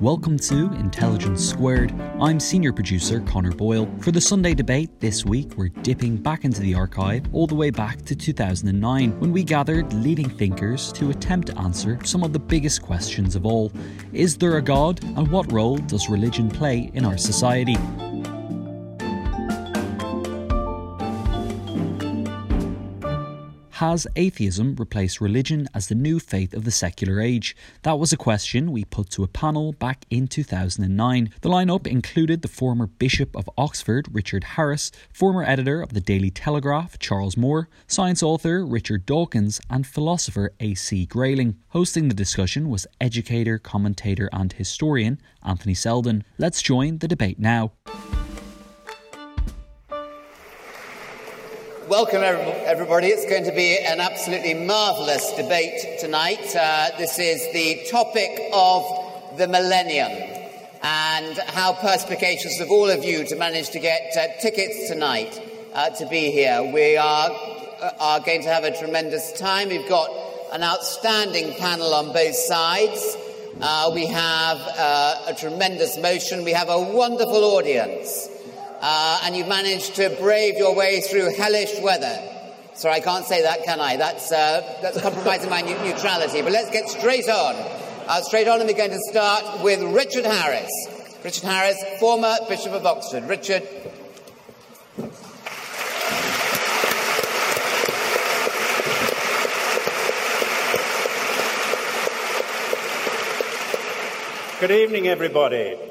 Welcome to Intelligence Squared. I'm senior producer Connor Boyle. For the Sunday debate this week, we're dipping back into the archive all the way back to 2009 when we gathered leading thinkers to attempt to answer some of the biggest questions of all. Is there a God and what role does religion play in our society? Has atheism replaced religion as the new faith of the secular age? That was a question we put to a panel back in 2009. The lineup included the former Bishop of Oxford, Richard Harries, former editor of the Daily Telegraph, Charles Moore, science author Richard Dawkins, and philosopher A.C. Grayling. Hosting the discussion was educator, commentator, and historian Anthony Seldon. Let's join the debate now. Welcome, everybody. It's going to be an absolutely marvellous debate tonight. Uh, this is the topic of the millennium and how perspicacious of all of you to manage to get uh, tickets tonight uh, to be here. We are, uh, are going to have a tremendous time. We've got an outstanding panel on both sides. Uh, we have uh, a tremendous motion. We have a wonderful audience uh, and you've managed to brave your way through hellish weather. Sorry, I can't say that, can I? That's, uh, that's compromising my neutrality. But let's get straight on. Uh, straight on, and we're going to start with Richard Harries. Richard Harries, former Bishop of Oxford. Richard. Good evening, everybody.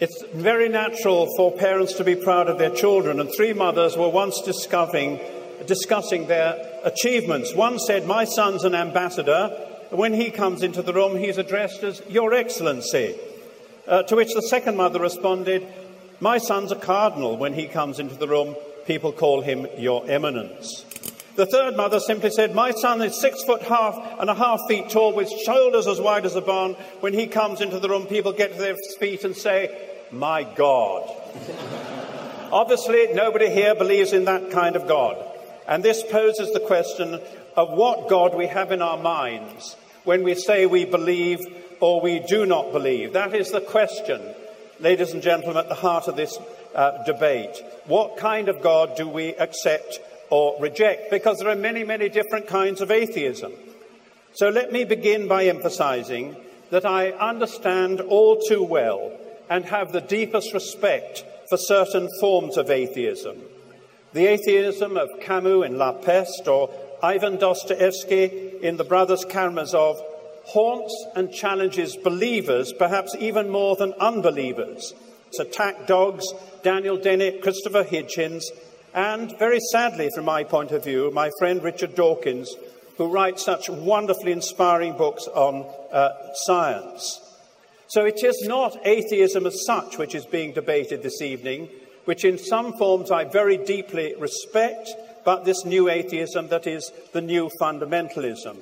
It's very natural for parents to be proud of their children, and three mothers were once discussing, discussing their achievements. One said, My son's an ambassador. When he comes into the room, he's addressed as Your Excellency. Uh, to which the second mother responded, My son's a cardinal. When he comes into the room, people call him Your Eminence. The third mother simply said, My son is six foot half and a half feet tall with shoulders as wide as a barn. When he comes into the room, people get to their feet and say, My God. Obviously, nobody here believes in that kind of God. And this poses the question of what God we have in our minds when we say we believe or we do not believe. That is the question, ladies and gentlemen, at the heart of this uh, debate. What kind of God do we accept or reject, because there are many, many different kinds of atheism. So let me begin by emphasizing that I understand all too well and have the deepest respect for certain forms of atheism. The atheism of Camus in La Peste or Ivan Dostoevsky in The Brothers Karamazov haunts and challenges believers, perhaps even more than unbelievers. It's attack dogs, Daniel Dennett, Christopher Hitchens, and very sadly, from my point of view, my friend Richard Dawkins, who writes such wonderfully inspiring books on uh, science. So it is not atheism as such which is being debated this evening, which in some forms I very deeply respect, but this new atheism that is the new fundamentalism.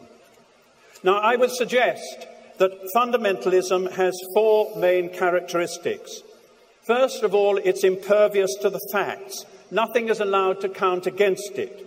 Now, I would suggest that fundamentalism has four main characteristics. First of all, it's impervious to the facts. Nothing is allowed to count against it.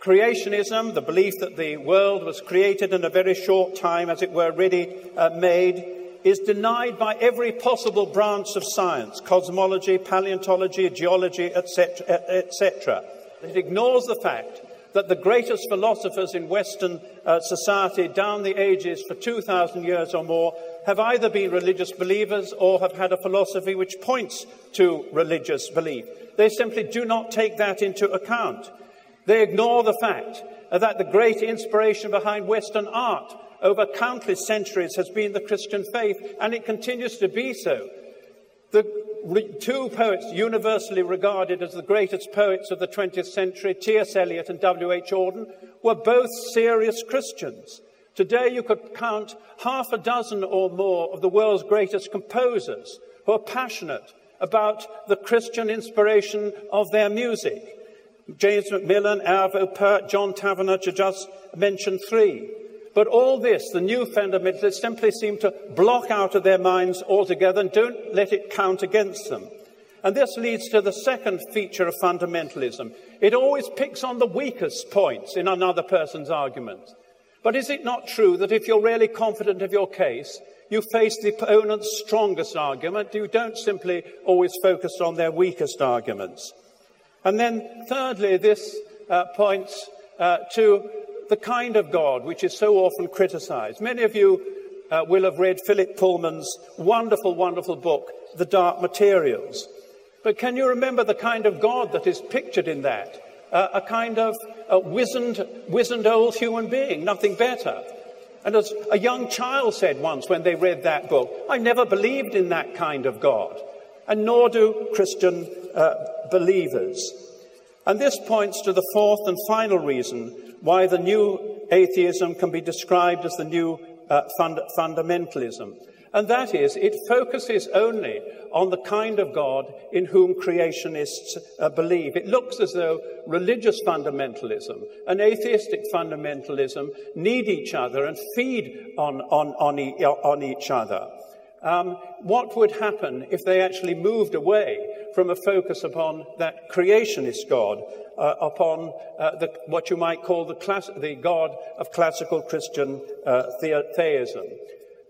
Creationism, the belief that the world was created in a very short time, as it were, ready uh, made, is denied by every possible branch of science cosmology, paleontology, geology, etc. etc. It ignores the fact that the greatest philosophers in Western uh, society down the ages for 2,000 years or more have either been religious believers or have had a philosophy which points to religious belief. They simply do not take that into account. They ignore the fact that the great inspiration behind Western art over countless centuries has been the Christian faith, and it continues to be so. The two poets universally regarded as the greatest poets of the 20th century, T.S. Eliot and W.H. Auden, were both serious Christians. Today, you could count half a dozen or more of the world's greatest composers who are passionate about the Christian inspiration of their music. James Macmillan, Arvo Pärt, John Tavener, to just mention three. But all this, the new fundamentalists simply seem to block out of their minds altogether and don't let it count against them. And this leads to the second feature of fundamentalism. It always picks on the weakest points in another person's argument. But is it not true that if you're really confident of your case, you face the opponent's strongest argument? You don't simply always focus on their weakest arguments. And then, thirdly, this uh, points uh, to the kind of God which is so often criticized. Many of you uh, will have read Philip Pullman's wonderful, wonderful book, The Dark Materials. But can you remember the kind of God that is pictured in that? Uh, a kind of a wizened, wizened old human being, nothing better. And as a young child said once when they read that book, I never believed in that kind of God. And nor do Christian uh, believers. And this points to the fourth and final reason why the new atheism can be described as the new uh, fund- fundamentalism. And that is, it focuses only on the kind of God in whom creationists uh, believe. It looks as though religious fundamentalism and atheistic fundamentalism need each other and feed on, on, on, e- on each other. Um, what would happen if they actually moved away from a focus upon that creationist God uh, upon uh, the, what you might call the, class, the God of classical Christian uh, theism.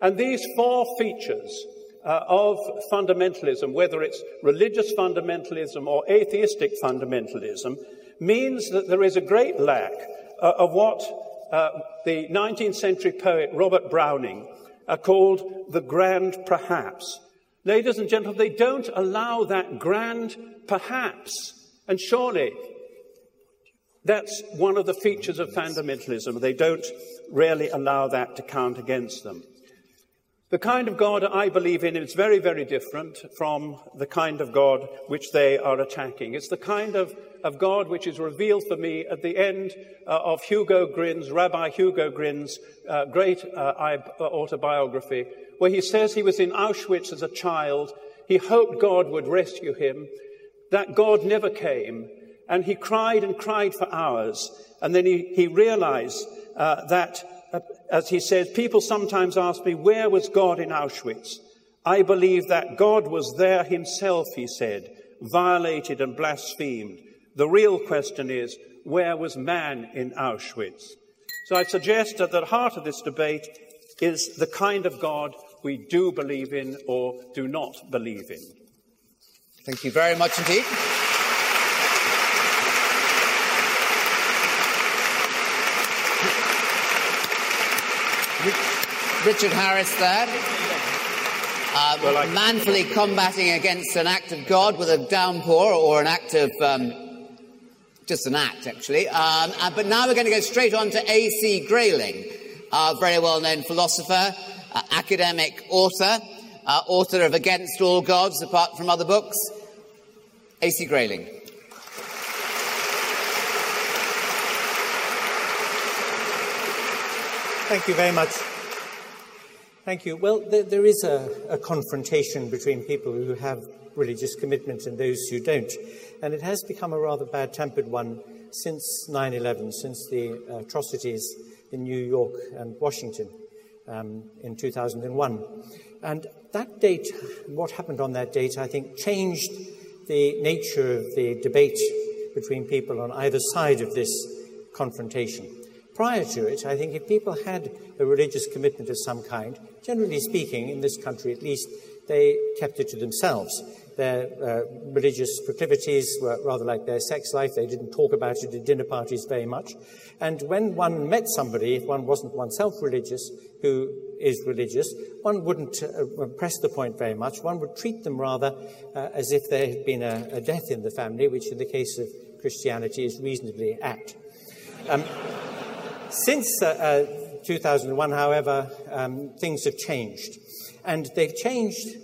And these four features uh, of fundamentalism, whether it's religious fundamentalism or atheistic fundamentalism, means that there is a great lack uh, of what uh, the 19th century poet Robert Browning called the grand perhaps. Ladies and gentlemen, they don't allow that grand perhaps. And surely that's one of the features of fundamentalism. They don't really allow that to count against them. The kind of God I believe in is very, very different from the kind of God which they are attacking. It's the kind of, of God which is revealed for me at the end uh, of Hugo Gryn's, Rabbi Hugo Gryn's uh, great uh, autobiography, where he says he was in Auschwitz as a child. He hoped God would rescue him. That God never came. And he cried and cried for hours. And then he, he realized uh, that, uh, as he says, people sometimes ask me, where was God in Auschwitz? I believe that God was there himself, he said, violated and blasphemed. The real question is, where was man in Auschwitz? So I suggest that the heart of this debate is the kind of God we do believe in or do not believe in. Thank you very much indeed. Richard Harries there. Uh, well, I... manfully combating against an act of God with a downpour or an act of. Um, just an act, actually. Um, uh, but now we're going to go straight on to A.C. Grayling, a very well known philosopher, uh, academic author, uh, author of Against All Gods, apart from other books. A.C. Grayling. Thank you very much. Thank you. Well, there, there is a, a, confrontation between people who have religious commitment and those who don't. And it has become a rather bad tempered one since 9 11, since the atrocities in New York and Washington um, in 2001. And that date, what happened on that date, I think changed the nature of the debate between people on either side of this confrontation. Prior to it, I think if people had a religious commitment of some kind, generally speaking, in this country at least, they kept it to themselves. Their uh, religious proclivities were rather like their sex life. They didn't talk about it at dinner parties very much. And when one met somebody, if one wasn't oneself religious, who is religious, one wouldn't uh, press the point very much. One would treat them rather uh, as if there had been a, a, death in the family, which in the case of Christianity is reasonably apt. Um, since uh, uh 2001, however, um, things have changed. And they've changed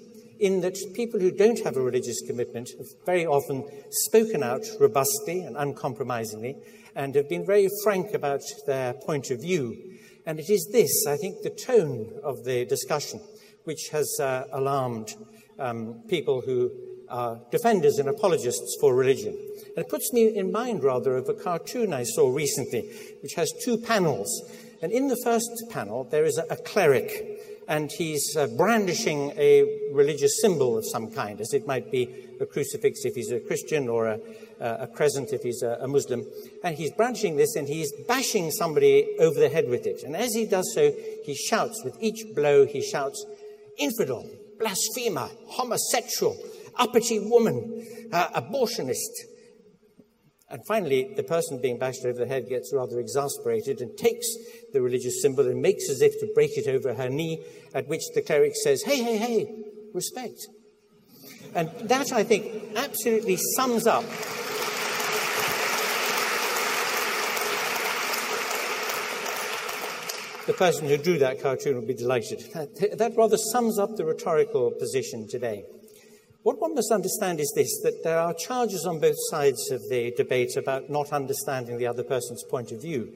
in that people who don't have a religious commitment have very often spoken out robustly and uncompromisingly and have been very frank about their point of view. And it is this, I think, the tone of the discussion which has uh, alarmed um, people who are defenders and apologists for religion. And it puts me in mind, rather, of a cartoon I saw recently, which has two panels. And in the first panel, there is a, a cleric and he's uh, brandishing a religious symbol of some kind, as it might be a crucifix if he's a Christian or a, a crescent if he's a, a, Muslim. And he's brandishing this and he's bashing somebody over the head with it. And as he does so, he shouts, with each blow, he shouts, infidel, blasphemer, homosexual, uppity woman, uh, abortionist, and finally, the person being bashed over the head gets rather exasperated and takes the religious symbol and makes as if to break it over her knee, at which the cleric says, Hey, hey, hey, respect. And that, I think, absolutely sums up the person who drew that cartoon will be delighted. That, that rather sums up the rhetorical position today. What one must understand is this that there are charges on both sides of the debate about not understanding the other person's point of view.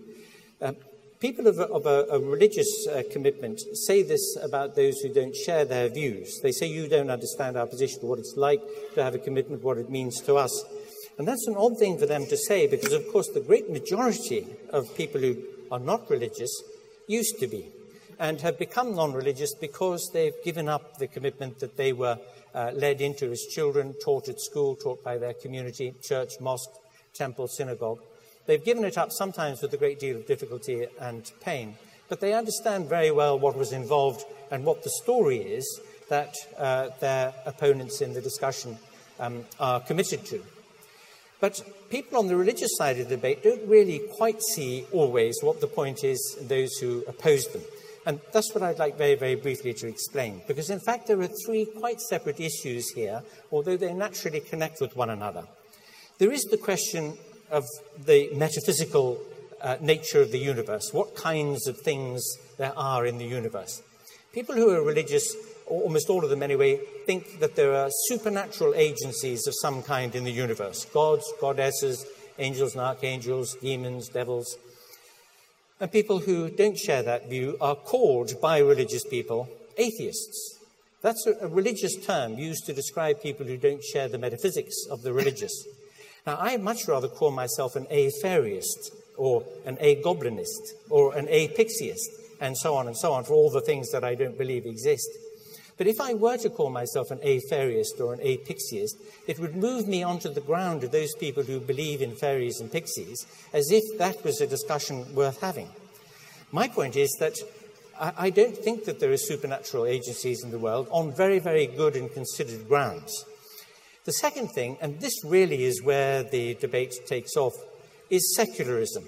Uh, people of, a, of a, a religious uh, commitment say this about those who don't share their views. They say, You don't understand our position, what it's like to have a commitment, what it means to us. And that's an odd thing for them to say because, of course, the great majority of people who are not religious used to be and have become non religious because they've given up the commitment that they were uh, led into as children, taught at school, taught by their community, church, mosque, temple, synagogue. They've given it up sometimes with a great deal of difficulty and pain, but they understand very well what was involved and what the story is that uh, their opponents in the discussion um, are committed to. But people on the religious side of the debate don't really quite see always what the point is, those who oppose them. And that's what I'd like very, very briefly to explain. Because in fact, there are three quite separate issues here, although they naturally connect with one another. There is the question of the metaphysical uh, nature of the universe, what kinds of things there are in the universe. People who are religious, almost all of them anyway, think that there are supernatural agencies of some kind in the universe gods, goddesses, angels and archangels, demons, devils. And people who don't share that view are called by religious people atheists. That's a, religious term used to describe people who don't share the metaphysics of the religious. Now, I much rather call myself an a-fairist, or an a-goblinist, or an a-pixiest, and so on and so on, for all the things that I don't believe exist. But if I were to call myself an a-fairist or an a-pixiest, it would move me onto the ground of those people who believe in fairies and pixies, as if that was a discussion worth having. My point is that I don't think that there are supernatural agencies in the world on very, very good and considered grounds. The second thing, and this really is where the debate takes off, is secularism.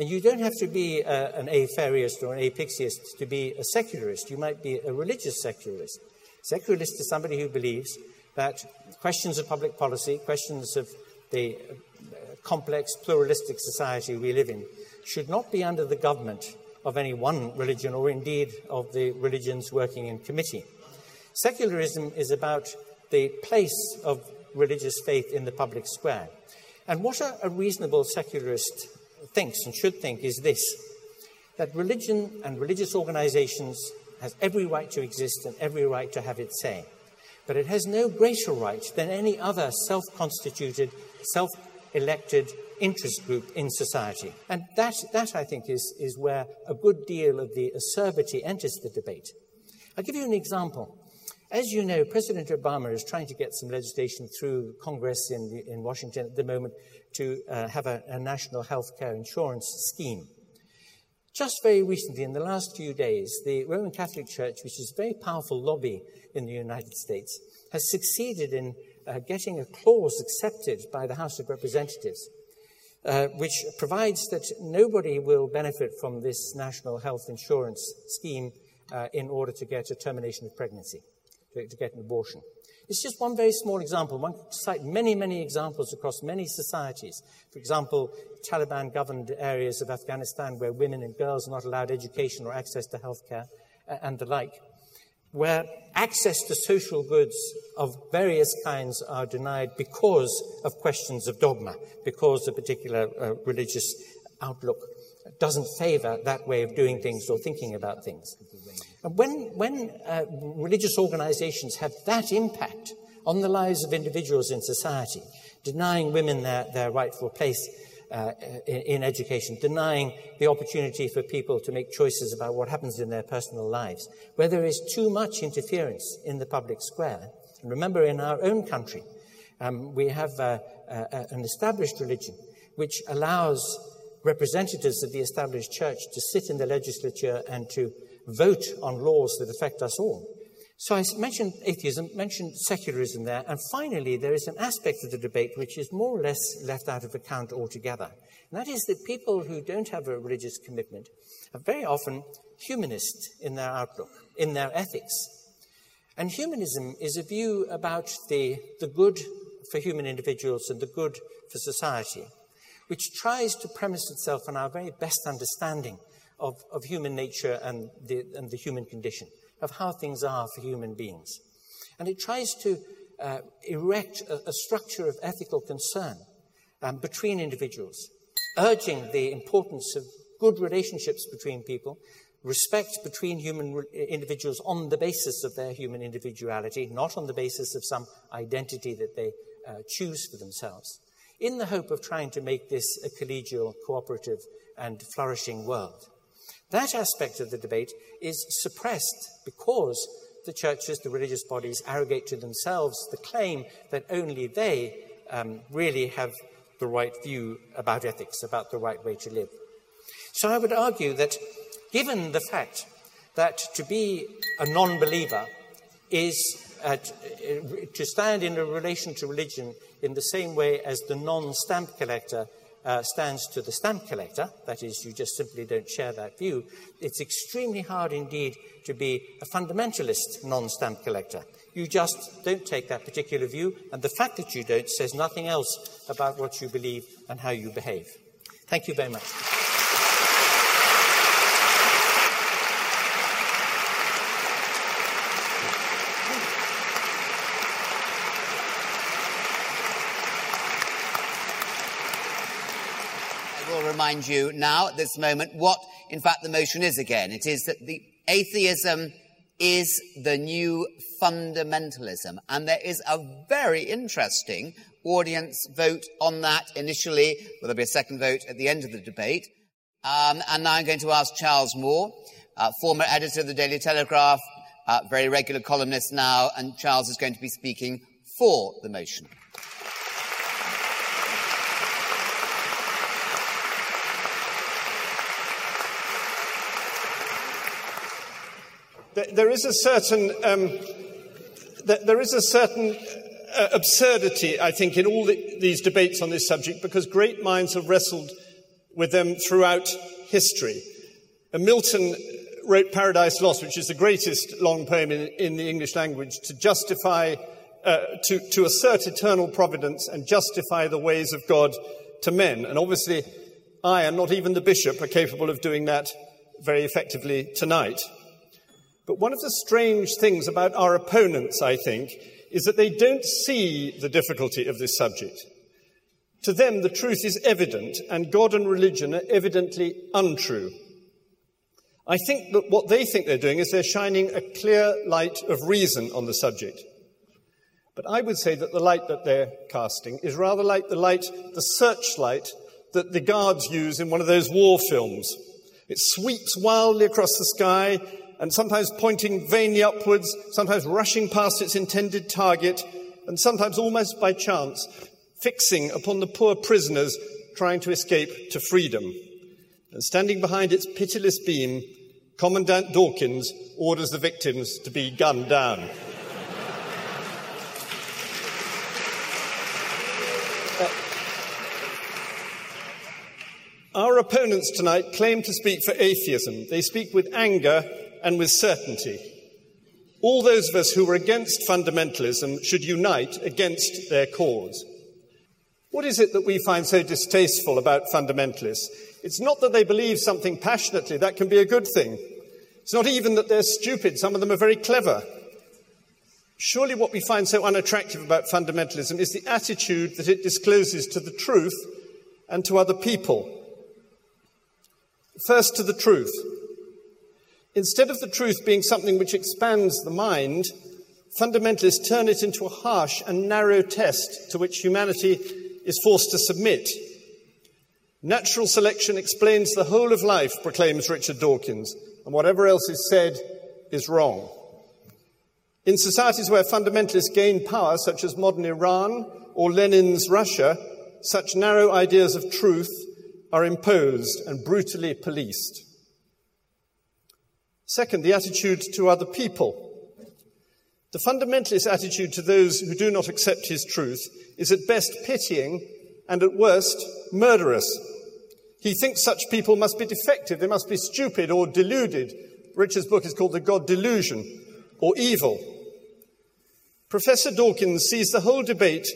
And you don't have to be uh, an atheist or an apixiist to be a secularist. You might be a religious secularist. Secularist is somebody who believes that questions of public policy, questions of the uh, complex, pluralistic society we live in, should not be under the government of any one religion or indeed of the religions working in committee. Secularism is about the place of religious faith in the public square. And what a, a reasonable secularist thinks and should think is this that religion and religious organizations has every right to exist and every right to have its say. But it has no greater right than any other self constituted, self elected interest group in society. And that, that I think, is, is where a good deal of the acerbity enters the debate. I'll give you an example. As you know, President Obama is trying to get some legislation through Congress in, the, in Washington at the moment to uh, have a, a national health care insurance scheme. Just very recently, in the last few days, the Roman Catholic Church, which is a very powerful lobby in the United States, has succeeded in uh, getting a clause accepted by the House of Representatives, uh, which provides that nobody will benefit from this national health insurance scheme uh, in order to get a termination of pregnancy, to, to get an abortion. It's just one very small example. One could cite many, many examples across many societies. For example, Taliban governed areas of Afghanistan where women and girls are not allowed education or access to healthcare and the like, where access to social goods of various kinds are denied because of questions of dogma, because a particular uh, religious outlook doesn't favor that way of doing things or thinking about things. And when, when uh, religious organizations have that impact on the lives of individuals in society, denying women their, their rightful place uh, in, in, education, denying the opportunity for people to make choices about what happens in their personal lives, where there is too much interference in the public square. And remember, in our own country, um, we have uh, uh, an established religion which allows representatives of the established church to sit in the legislature and to vote on laws that affect us all. So I mentioned atheism, mentioned secularism there, and finally there is an aspect of the debate which is more or less left out of account altogether. And that is that people who don't have a religious commitment are very often humanist in their outlook, in their ethics. And humanism is a view about the, the good for human individuals and the good for society, which tries to premise itself on our very best understanding of, of human nature and the, and the human condition, of how things are for human beings. And it tries to uh, erect a, a, structure of ethical concern um, between individuals, urging the importance of good relationships between people, respect between human re- individuals on the basis of their human individuality, not on the basis of some identity that they uh, choose for themselves, in the hope of trying to make this a collegial, cooperative, and flourishing world. That aspect of the debate is suppressed because the churches, the religious bodies, arrogate to themselves the claim that only they um, really have the right view about ethics, about the right way to live. So I would argue that given the fact that to be a non believer is uh, to stand in a relation to religion in the same way as the non stamp collector uh, stands to the stamp collector, that is, you just simply don't share that view, it's extremely hard indeed to be a fundamentalist non stamp collector. You just don't take that particular view, and the fact that you don't says nothing else about what you believe and how you behave. Thank you very much. Remind you now at this moment what, in fact, the motion is again. It is that the atheism is the new fundamentalism. And there is a very interesting audience vote on that initially. Well, there'll be a second vote at the end of the debate. Um, and now I'm going to ask Charles Moore, uh, former editor of the Daily Telegraph, uh, very regular columnist now, and Charles is going to be speaking for the motion. There is a certain, um, there is a certain uh, absurdity, I think, in all the, these debates on this subject because great minds have wrestled with them throughout history. Uh, Milton wrote Paradise Lost, which is the greatest long poem in, in the English language, to justify, uh, to, to assert eternal providence and justify the ways of God to men. And obviously, I and not even the bishop are capable of doing that very effectively tonight. But one of the strange things about our opponents, I think, is that they don't see the difficulty of this subject. To them, the truth is evident, and God and religion are evidently untrue. I think that what they think they're doing is they're shining a clear light of reason on the subject. But I would say that the light that they're casting is rather like the light, the searchlight that the guards use in one of those war films. It sweeps wildly across the sky and sometimes pointing vainly upwards, sometimes rushing past its intended target, and sometimes almost by chance, fixing upon the poor prisoners trying to escape to freedom. And standing behind its pitiless beam, Commandant Dawkins orders the victims to be gunned down. Our opponents tonight claim to speak for atheism. They speak with anger and with certainty. All those of us who are against fundamentalism should unite against their cause. What is it that we find so distasteful about fundamentalists? It's not that they believe something passionately, that can be a good thing. It's not even that they're stupid, some of them are very clever. Surely what we find so unattractive about fundamentalism is the attitude that it discloses to the truth and to other people. First, to the truth. Instead of the truth being something which expands the mind, fundamentalists turn it into a harsh and narrow test to which humanity is forced to submit. Natural selection explains the whole of life, proclaims Richard Dawkins, and whatever else is said is wrong. In societies where fundamentalists gain power, such as modern Iran or Lenin's Russia, such narrow ideas of truth are imposed and brutally policed. Second, the attitude to other people. The fundamentalist attitude to those who do not accept his truth is at best pitying and at worst murderous. He thinks such people must be defective, they must be stupid or deluded. Richard's book is called The God Delusion or Evil. Professor Dawkins sees the whole debate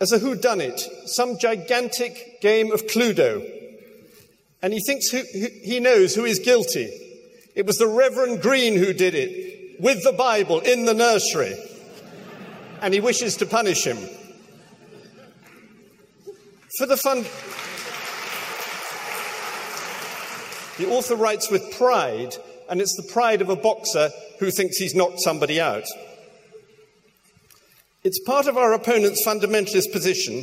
as a whodunit, some gigantic game of Cluedo. And he thinks who, he knows who is guilty. It was the Reverend Green who did it with the Bible in the nursery. And he wishes to punish him. For the fun. The author writes with pride, and it's the pride of a boxer who thinks he's knocked somebody out. It's part of our opponent's fundamentalist position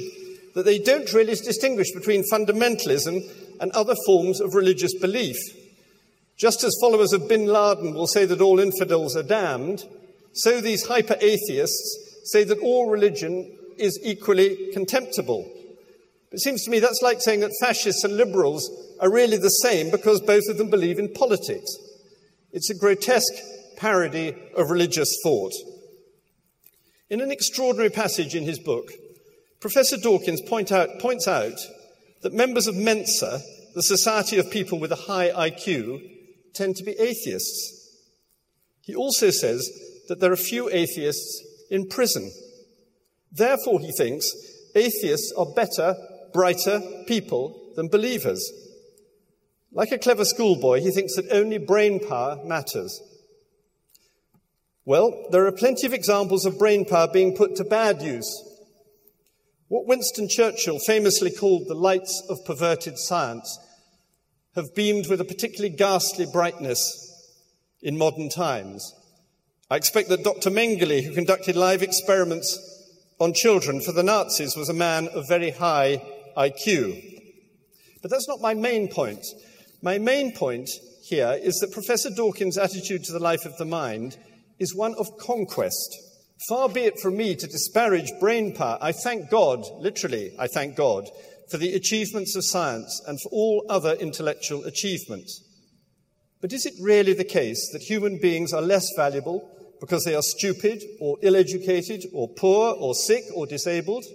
that they don't really distinguish between fundamentalism and other forms of religious belief. Just as followers of bin Laden will say that all infidels are damned, so these hyper atheists say that all religion is equally contemptible. It seems to me that's like saying that fascists and liberals are really the same because both of them believe in politics. It's a grotesque parody of religious thought. In an extraordinary passage in his book, Professor Dawkins point out, points out that members of Mensa, the Society of People with a High IQ, tend to be atheists. He also says that there are few atheists in prison. Therefore, he thinks atheists are better, brighter people than believers. Like a clever schoolboy, he thinks that only brain power matters. Well, there are plenty of examples of brain power being put to bad use. What Winston Churchill famously called the lights of perverted science have beamed with a particularly ghastly brightness in modern times. I expect that Dr. Mengele, who conducted live experiments on children for the Nazis, was a man of very high IQ. But that's not my main point. My main point here is that Professor Dawkins' attitude to the life of the mind is one of conquest. Far be it from me to disparage brain power. I thank God, literally, I thank God, for the achievements of science and for all other intellectual achievements. But is it really the case that human beings are less valuable because they are stupid or ill educated or poor or sick or disabled?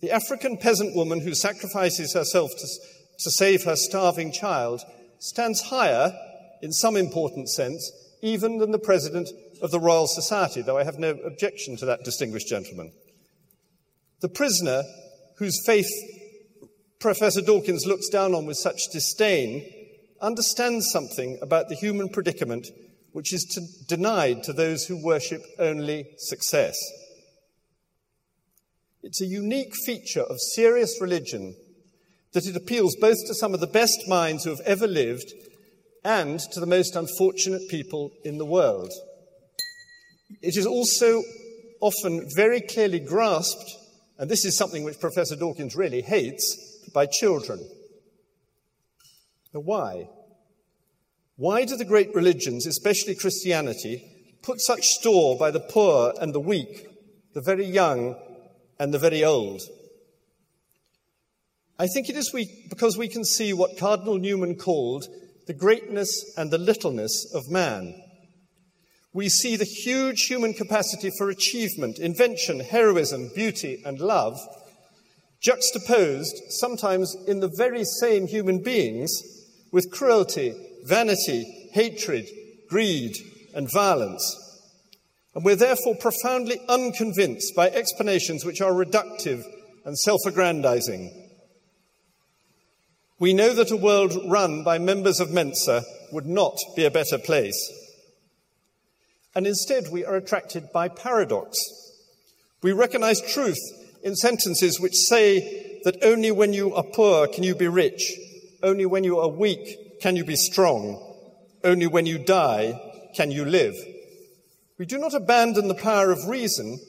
The African peasant woman who sacrifices herself to, to save her starving child stands higher, in some important sense, even than the president of the Royal Society, though I have no objection to that distinguished gentleman. The prisoner whose faith Professor Dawkins looks down on with such disdain, understands something about the human predicament which is to, denied to those who worship only success. It's a unique feature of serious religion that it appeals both to some of the best minds who have ever lived and to the most unfortunate people in the world. It is also often very clearly grasped and this is something which Professor Dawkins really hates, by children. Now, why? Why do the great religions, especially Christianity, put such store by the poor and the weak, the very young and the very old? I think it is we, because we can see what Cardinal Newman called the greatness and the littleness of man. We see the huge human capacity for achievement, invention, heroism, beauty, and love juxtaposed sometimes in the very same human beings with cruelty, vanity, hatred, greed, and violence. And we're therefore profoundly unconvinced by explanations which are reductive and self aggrandizing. We know that a world run by members of Mensa would not be a better place. And instead, we are attracted by paradox. We recognize truth in sentences which say that only when you are poor can you be rich, only when you are weak can you be strong, only when you die can you live. We do not abandon the power of reason,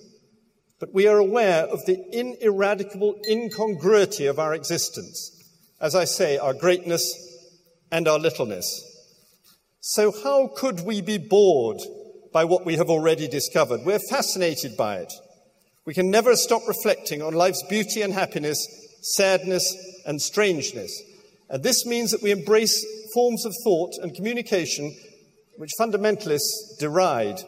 but we are aware of the ineradicable incongruity of our existence as I say, our greatness and our littleness. So, how could we be bored by what we have already discovered? We're fascinated by it. We can never stop reflecting on life's beauty and happiness, sadness and strangeness. And this means that we embrace forms of thought and communication which fundamentalists deride.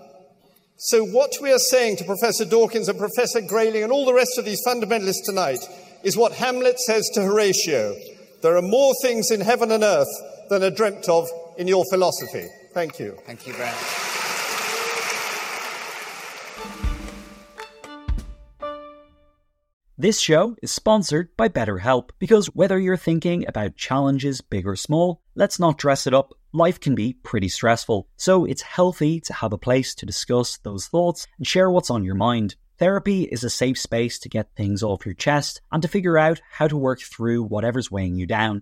So, what we are saying to Professor Dawkins and Professor Grayling and all the rest of these fundamentalists tonight is what Hamlet says to Horatio there are more things in heaven and earth than are dreamt of in your philosophy. Thank you. Thank you very much. This show is sponsored by BetterHelp because whether you're thinking about challenges big or small, let's not dress it up. Life can be pretty stressful, so it's healthy to have a place to discuss those thoughts and share what's on your mind. Therapy is a safe space to get things off your chest and to figure out how to work through whatever's weighing you down.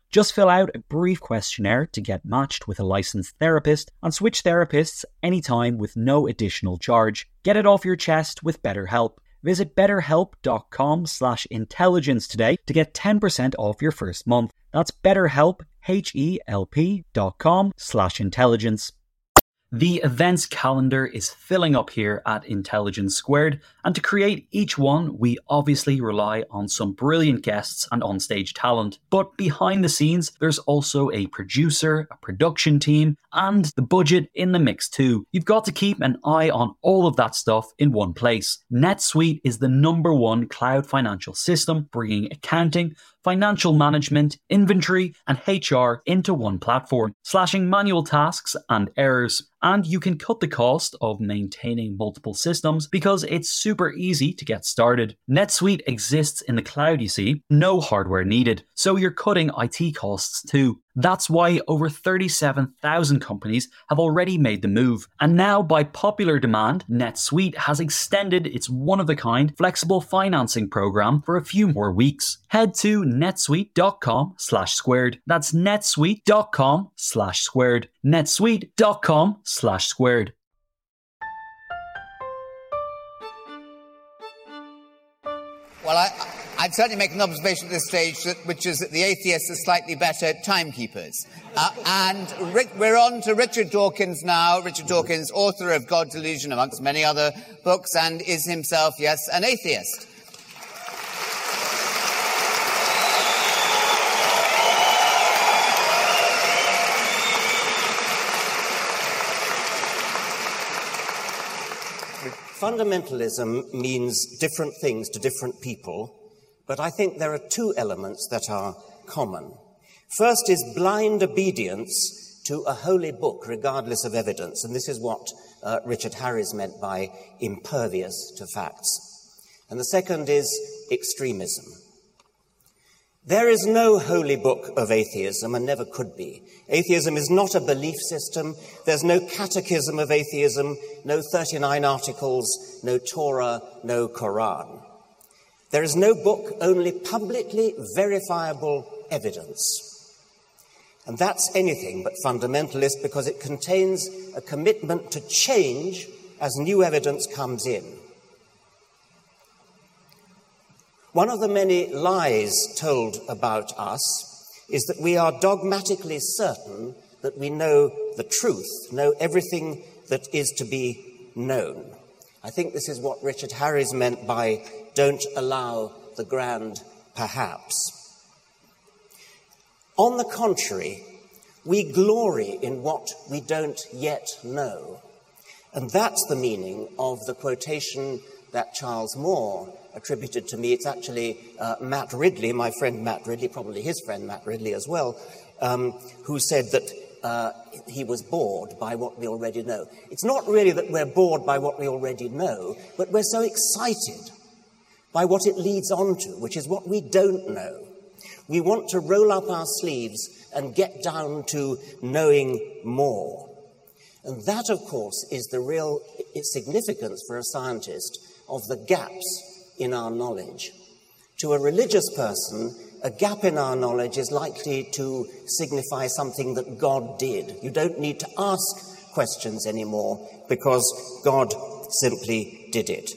Just fill out a brief questionnaire to get matched with a licensed therapist and switch therapists anytime with no additional charge. Get it off your chest with BetterHelp. Visit betterhelp.com slash intelligence today to get 10% off your first month. That's betterhelp, H-E-L-P dot com slash intelligence. The events calendar is filling up here at Intelligence Squared, and to create each one, we obviously rely on some brilliant guests and onstage talent. But behind the scenes, there's also a producer, a production team, and the budget in the mix too. You've got to keep an eye on all of that stuff in one place. NetSuite is the number one cloud financial system, bringing accounting, financial management, inventory, and HR into one platform, slashing manual tasks and errors. And you can cut the cost of maintaining multiple systems because it's super easy to get started. NetSuite exists in the cloud, you see, no hardware needed, so you're cutting IT costs too. That's why over 37,000 companies have already made the move. And now, by popular demand, NetSuite has extended its one of a kind flexible financing program for a few more weeks. Head to netsuite.com slash squared. That's netsuite.com slash squared. netsuite.com slash squared. Well, I, I'd certainly make an observation at this stage, that, which is that the atheists are slightly better timekeepers. Uh, and Rick, we're on to Richard Dawkins now. Richard Dawkins, author of God Delusion, amongst many other books, and is himself, yes, an atheist. Fundamentalism means different things to different people, but I think there are two elements that are common. First is blind obedience to a holy book, regardless of evidence, and this is what uh, Richard Harries meant by impervious to facts. And the second is extremism. There is no holy book of atheism and never could be. Atheism is not a belief system. There's no catechism of atheism, no 39 articles, no Torah, no Quran. There is no book, only publicly verifiable evidence. And that's anything but fundamentalist because it contains a commitment to change as new evidence comes in. One of the many lies told about us is that we are dogmatically certain that we know the truth, know everything that is to be known. I think this is what Richard Harries meant by don't allow the grand perhaps. On the contrary, we glory in what we don't yet know. And that's the meaning of the quotation that Charles Moore attributed to me. It's actually uh, Matt Ridley, my friend Matt Ridley, probably his friend Matt Ridley as well, um, who said that uh, he was bored by what we already know. It's not really that we're bored by what we already know, but we're so excited by what it leads on to, which is what we don't know. We want to roll up our sleeves and get down to knowing more. And that, of course, is the real significance for a scientist of the gaps in our knowledge. To a religious person, a gap in our knowledge is likely to signify something that God did. You don't need to ask questions anymore because God simply did it.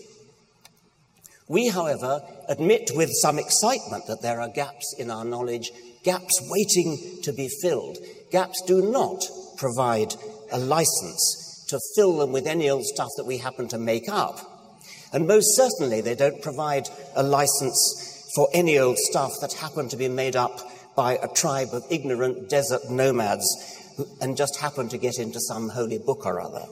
We, however, admit with some excitement that there are gaps in our knowledge, gaps waiting to be filled. Gaps do not provide a license to fill them with any old stuff that we happen to make up. And most certainly, they don't provide a license for any old stuff that happened to be made up by a tribe of ignorant desert nomads and just happened to get into some holy book or other.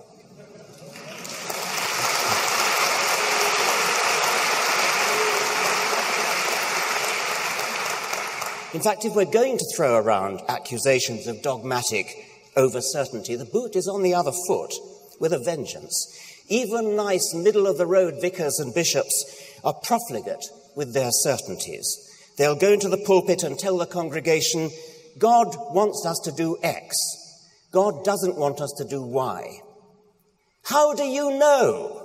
In fact, if we're going to throw around accusations of dogmatic over certainty, the boot is on the other foot with a vengeance. Even nice middle of the road vicars and bishops are profligate with their certainties. They'll go into the pulpit and tell the congregation, God wants us to do X. God doesn't want us to do Y. How do you know?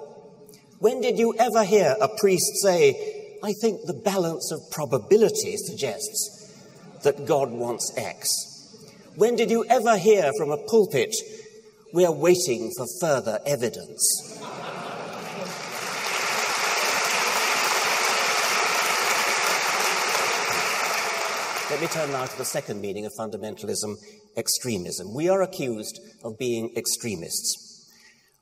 When did you ever hear a priest say, I think the balance of probability suggests that God wants X? When did you ever hear from a pulpit, we are waiting for further evidence? Let me turn now to the second meaning of fundamentalism extremism. We are accused of being extremists.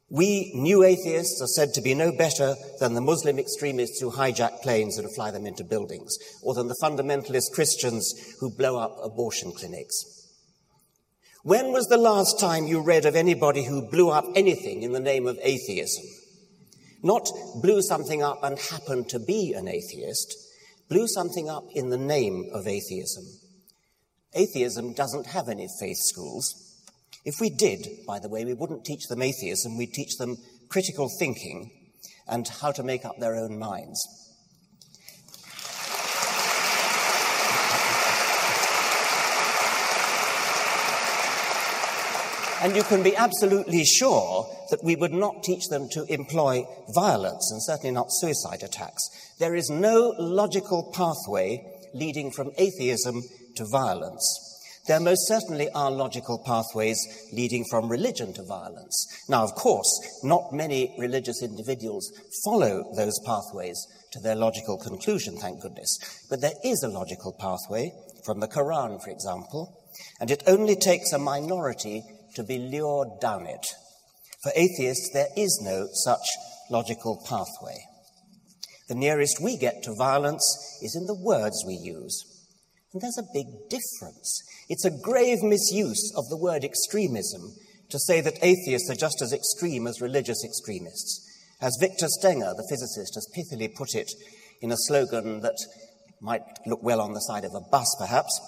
We new atheists are said to be no better than the Muslim extremists who hijack planes and fly them into buildings, or than the fundamentalist Christians who blow up abortion clinics. When was the last time you read of anybody who blew up anything in the name of atheism? Not blew something up and happened to be an atheist, blew something up in the name of atheism. Atheism doesn't have any faith schools. If we did, by the way, we wouldn't teach them atheism, we'd teach them critical thinking and how to make up their own minds. And you can be absolutely sure that we would not teach them to employ violence and certainly not suicide attacks. There is no logical pathway leading from atheism to violence. There most certainly are logical pathways leading from religion to violence. Now, of course, not many religious individuals follow those pathways to their logical conclusion, thank goodness. But there is a logical pathway from the Quran, for example, and it only takes a minority to be lured down it. For atheists, there is no such logical pathway. The nearest we get to violence is in the words we use. And there's a big difference. It's a grave misuse of the word extremism to say that atheists are just as extreme as religious extremists. As Victor Stenger, the physicist, has pithily put it in a slogan that might look well on the side of a bus, perhaps.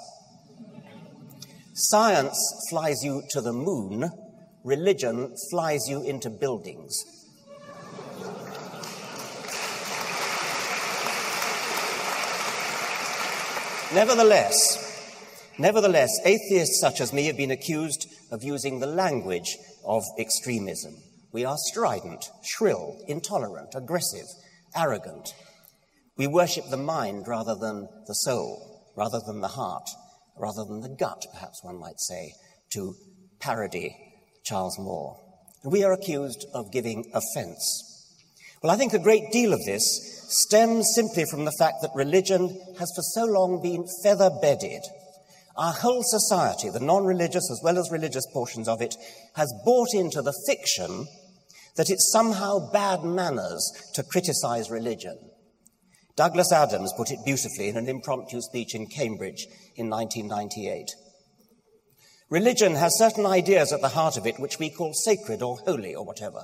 Science flies you to the moon, religion flies you into buildings. Nevertheless, Nevertheless, atheists such as me have been accused of using the language of extremism. We are strident, shrill, intolerant, aggressive, arrogant. We worship the mind rather than the soul, rather than the heart. Rather than the gut, perhaps one might say, to parody Charles Moore. And we are accused of giving offense. Well, I think a great deal of this stems simply from the fact that religion has for so long been feather bedded. Our whole society, the non religious as well as religious portions of it, has bought into the fiction that it's somehow bad manners to criticize religion. Douglas Adams put it beautifully in an impromptu speech in Cambridge in 1998. Religion has certain ideas at the heart of it which we call sacred or holy or whatever.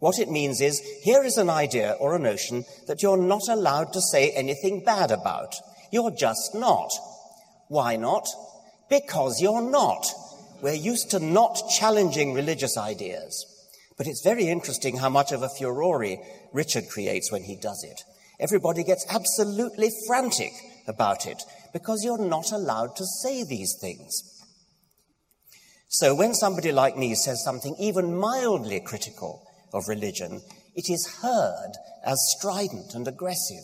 What it means is here is an idea or a notion that you're not allowed to say anything bad about. You're just not. Why not? Because you're not. We're used to not challenging religious ideas. But it's very interesting how much of a furore Richard creates when he does it. Everybody gets absolutely frantic about it because you're not allowed to say these things. So when somebody like me says something even mildly critical of religion, it is heard as strident and aggressive,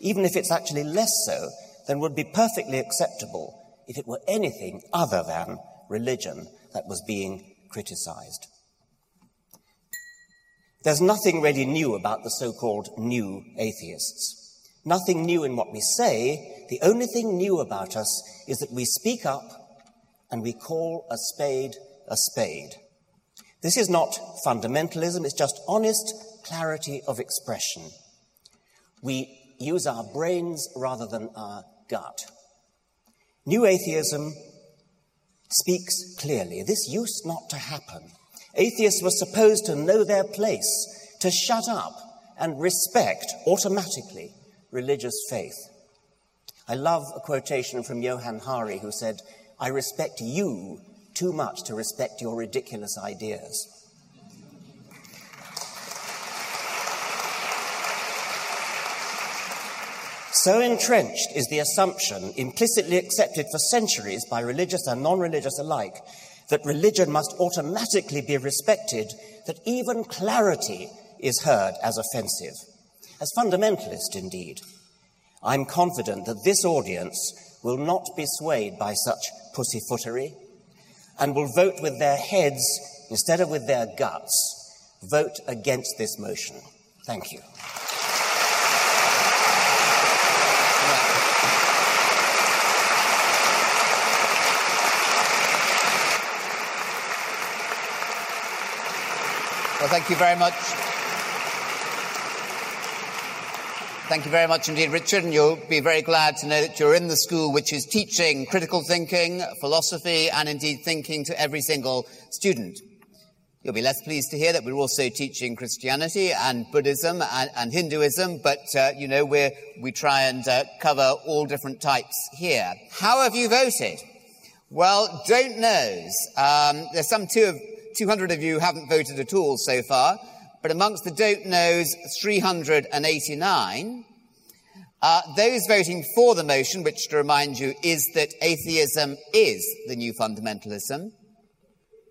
even if it's actually less so than would be perfectly acceptable if it were anything other than religion that was being criticized. There's nothing really new about the so-called new atheists. Nothing new in what we say. The only thing new about us is that we speak up and we call a spade a spade. This is not fundamentalism, it's just honest clarity of expression. We use our brains rather than our gut. New atheism speaks clearly. This used not to happen. Atheists were supposed to know their place, to shut up and respect automatically religious faith. I love a quotation from Johann Hari who said, I respect you too much to respect your ridiculous ideas. So entrenched is the assumption, implicitly accepted for centuries by religious and non religious alike, that religion must automatically be respected, that even clarity is heard as offensive, as fundamentalist indeed. I'm confident that this audience will not be swayed by such pussyfootery and will vote with their heads instead of with their guts. Vote against this motion. Thank you. Thank you very much. Thank you very much indeed, Richard, and you'll be very glad to know that you're in the school which is teaching critical thinking, philosophy, and indeed thinking to every single student. You'll be less pleased to hear that we're also teaching Christianity and Buddhism and, and Hinduism, but uh, you know we we try and uh, cover all different types here. How have you voted? Well, don't knows. Um, there's some two of, 200 of you haven't voted at all so far but amongst the don't knows, 389. Uh, those voting for the motion, which to remind you is that atheism is the new fundamentalism,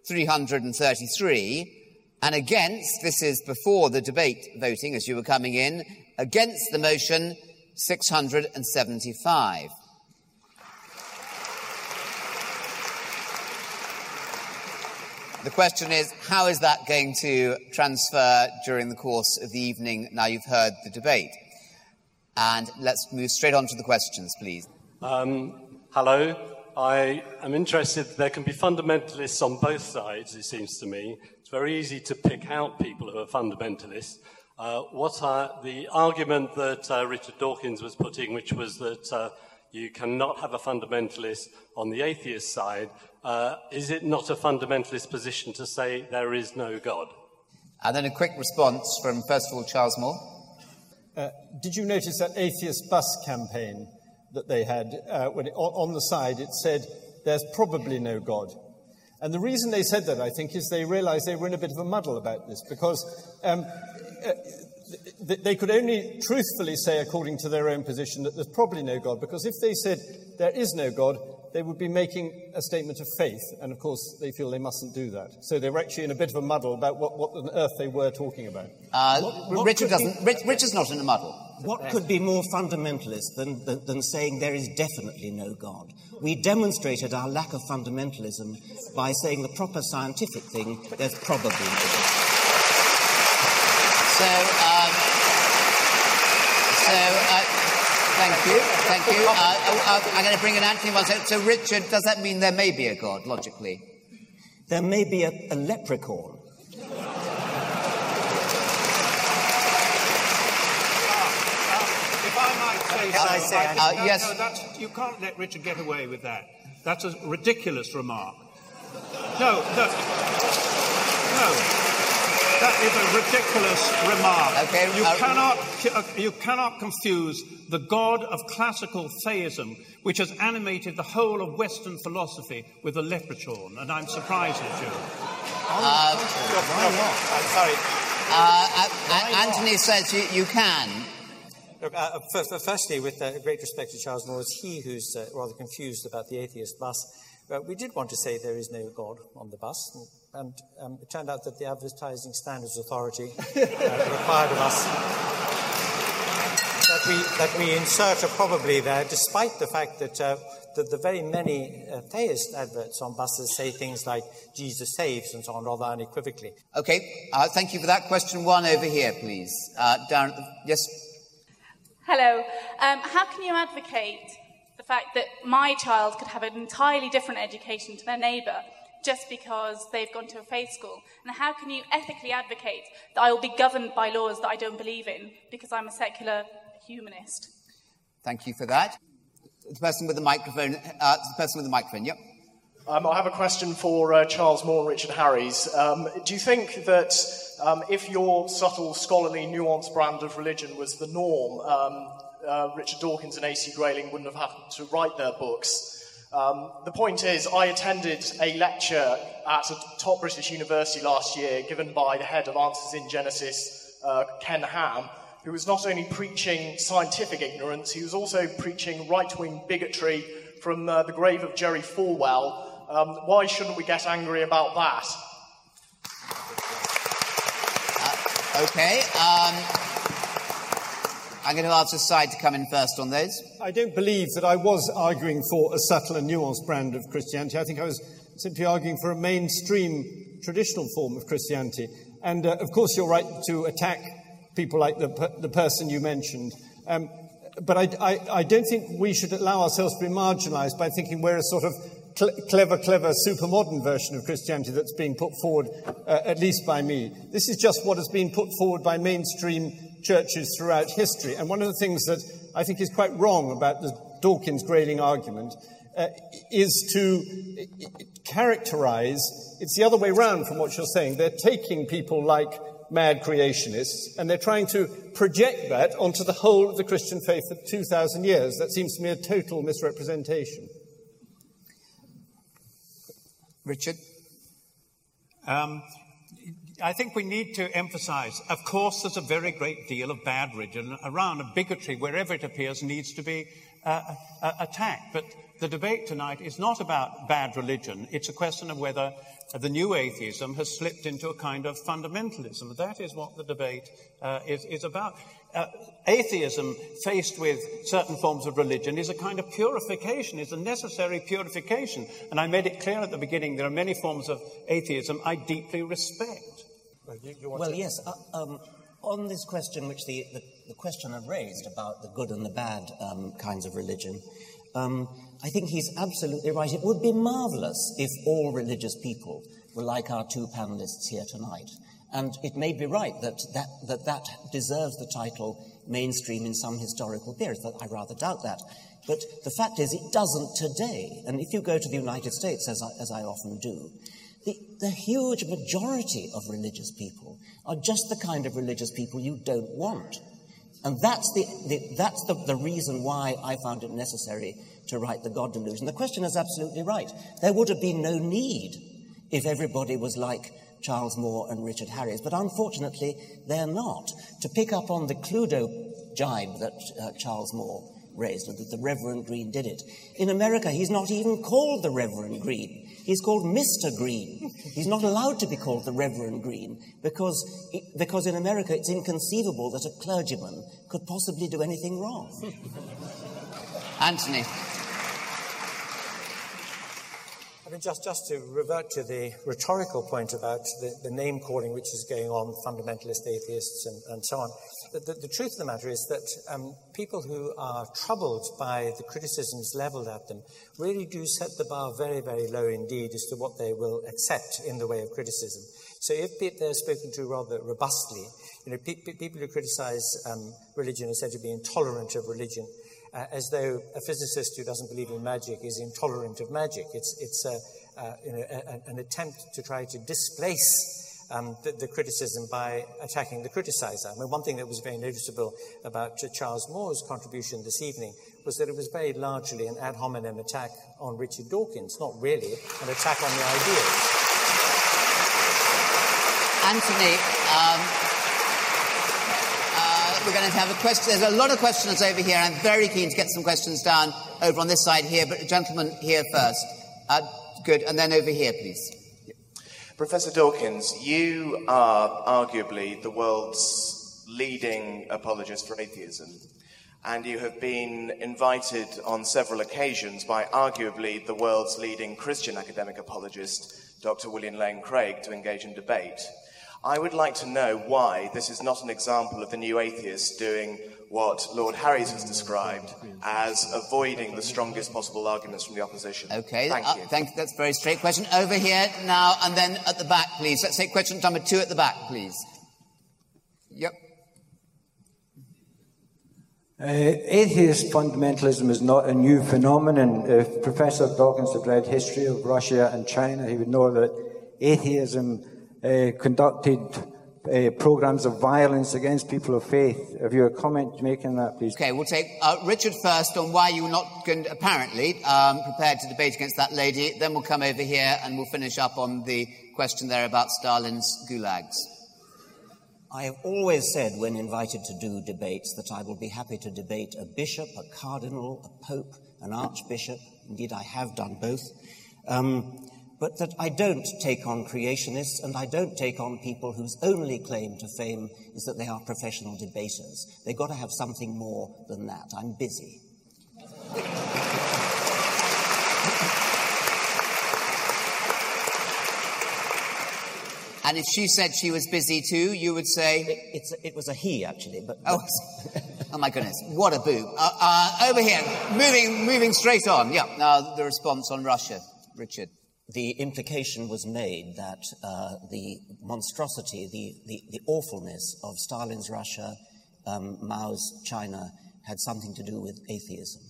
333. And against, this is before the debate voting as you were coming in, against the motion, 675. The question is, how is that going to transfer during the course of the evening now you've heard the debate? And let's move straight on to the questions, please. Um, hello. I am interested. There can be fundamentalists on both sides, it seems to me. It's very easy to pick out people who are fundamentalists. Uh, what are the argument that uh, Richard Dawkins was putting, which was that uh, you cannot have a fundamentalist on the atheist side. Uh, is it not a fundamentalist position to say there is no God? And then a quick response from, first of all, Charles Moore. Uh, did you notice that atheist bus campaign that they had? Uh, when it, on the side, it said, There's probably no God. And the reason they said that, I think, is they realized they were in a bit of a muddle about this because um, uh, they could only truthfully say, according to their own position, that there's probably no God, because if they said there is no God, they would be making a statement of faith, and of course they feel they mustn't do that. So they were actually in a bit of a muddle about what, what on earth they were talking about. Uh, what, what Richard doesn't. Rich, Richard's not in a muddle. what could be more fundamentalist than, than, than, saying there is definitely no God? We demonstrated our lack of fundamentalism by saying the proper scientific thing, there's probably no God. So, um, so uh, thank you, thank you. Uh, uh, I'm going to bring in Anthony once. So, Richard, does that mean there may be a God, logically? There may be a, a leprechaun. I say, uh, no, yes. No, you can't let Richard get away with that. That's a ridiculous remark. No, no, no. That is a ridiculous remark. Okay, you uh, cannot uh, you cannot confuse the God of classical theism, which has animated the whole of Western philosophy, with a leprechaun, and I'm surprised at you. Uh, why not? I'm sorry. Uh, uh Anthony says you, you can. Look, uh, first, firstly, with uh, great respect to Charles Moore, it's he who's uh, rather confused about the atheist bus. we did want to say there is no God on the bus, and, and um, it turned out that the Advertising Standards Authority uh, required of us that we, that we insert a probably there, despite the fact that, uh, that the very many uh, theist adverts on buses say things like Jesus saves and so on rather unequivocally. Okay, thank you for that. Question one over here, please. down, yes. Hello. Um, how can you advocate the fact that my child could have an entirely different education to their neighbour just because they've gone to a faith school? And how can you ethically advocate that I will be governed by laws that I don't believe in because I'm a secular humanist? Thank you for that. The person with the microphone, uh, the person with the microphone, yep. Um, I have a question for uh, Charles Moore and Richard Harries. Um, do you think that um, if your subtle, scholarly, nuanced brand of religion was the norm, um, uh, Richard Dawkins and A.C. Grayling wouldn't have had to write their books? Um, the point is, I attended a lecture at a top British university last year given by the head of Answers in Genesis, uh, Ken Ham, who was not only preaching scientific ignorance, he was also preaching right wing bigotry from uh, the grave of Jerry Falwell um, why shouldn't we get angry about that? Uh, okay. Um, I'm going to ask the side to come in first on those. I don't believe that I was arguing for a subtle and nuanced brand of Christianity. I think I was simply arguing for a mainstream traditional form of Christianity. And uh, of course, you're right to attack people like the, the person you mentioned. Um, but I, I, I, don't think we should allow ourselves to be marginalized by thinking we're a sort of cl- clever, clever, super modern version of Christianity that's being put forward, uh, at least by me. This is just what has been put forward by mainstream churches throughout history. And one of the things that I think is quite wrong about the Dawkins Grayling argument uh, is to characterize, it's the other way around from what you're saying. They're taking people like mad creationists and they're trying to project that onto the whole of the Christian faith for 2,000 years. That seems to me a total misrepresentation. Richard? Um, I think we need to emphasize, of course, there's a very great deal of bad religion around, and bigotry, wherever it appears, needs to be uh, uh, attacked. But the debate tonight is not about bad religion. It's a question of whether the new atheism has slipped into a kind of fundamentalism. That is what the debate uh, is, is, about. Uh, atheism, faced with certain forms of religion, is a kind of purification, is a necessary purification. And I made it clear at the beginning there are many forms of atheism I deeply respect. Well, you, you well yes. Uh, um, on this question, which the, the, the, questioner raised about the good and the bad um, kinds of religion, um, I think he's absolutely right. It would be marvelous if all religious people were like our two panelists here tonight. And it may be right that that, that, that deserves the title mainstream in some historical period, but I rather doubt that. But the fact is, it doesn't today. And if you go to the United States, as I, as I often do, the, the huge majority of religious people are just the kind of religious people you don't want. And that's, the, the that's the, the reason why I found it necessary to write The God Delusion. The question is absolutely right. There would have been no need if everybody was like Charles Moore and Richard Harries, but unfortunately they're not. To pick up on the Cluedo jibe that uh, Charles Moore raised, and that the Reverend Green did it. In America, he's not even called the Reverend Green. He's called Mr. Green. He's not allowed to be called the Reverend Green because, because in America it's inconceivable that a clergyman could possibly do anything wrong. Anthony. I mean, just, just to revert to the rhetorical point about the, the name calling which is going on, fundamentalist atheists and, and so on, the, the, the, truth of the matter is that um, people who are troubled by the criticisms leveled at them really do set the bar very, very low indeed as to what they will accept in the way of criticism. So if they're spoken to rather robustly, you know, pe- people who criticize um, religion are said to be intolerant of religion uh, as though a physicist who doesn't believe in magic is intolerant of magic. It's, it's a, uh, you know, a, an attempt to try to displace um, the, the, criticism by attacking the criticizer. I mean, one thing that was very noticeable about Charles Moore's contribution this evening was that it was very largely an ad hominem attack on Richard Dawkins, not really an attack on the ideas. Anthony, um, we're going to have a question. There's a lot of questions over here. I'm very keen to get some questions down over on this side here, but gentleman here first. Uh, good. And then over here, please. Professor Dawkins, you are arguably the world's leading apologist for atheism, and you have been invited on several occasions by arguably the world's leading Christian academic apologist, Dr. William Lane Craig, to engage in debate. I would like to know why this is not an example of the new atheists doing what Lord Harries has described as avoiding the strongest possible arguments from the opposition. Okay, thank uh, you. Thank. That's a very straight question. Over here now, and then at the back, please. Let's take question number two at the back, please. Yep. Uh, atheist fundamentalism is not a new phenomenon. If Professor Dawkins had read history of Russia and China, he would know that atheism uh, conducted uh, programs of violence against people of faith. Have you a comment to make on that, please? Okay, we'll take uh, Richard first on why you're not going to, apparently um, prepared to debate against that lady. Then we'll come over here and we'll finish up on the question there about Stalin's gulags. I have always said when invited to do debates that I will be happy to debate a bishop, a cardinal, a pope, an archbishop. Indeed, I have done both. Um, but that I don't take on creationists and I don't take on people whose only claim to fame is that they are professional debaters. They've got to have something more than that. I'm busy. And if she said she was busy too, you would say it, it was a he actually. But, oh, oh my goodness, what a boob! Uh, uh, over here, moving, moving straight on. Yeah. Now the response on Russia, Richard the implication was made that uh, the monstrosity, the, the, the, awfulness of Stalin's Russia, um, Mao's China, had something to do with atheism.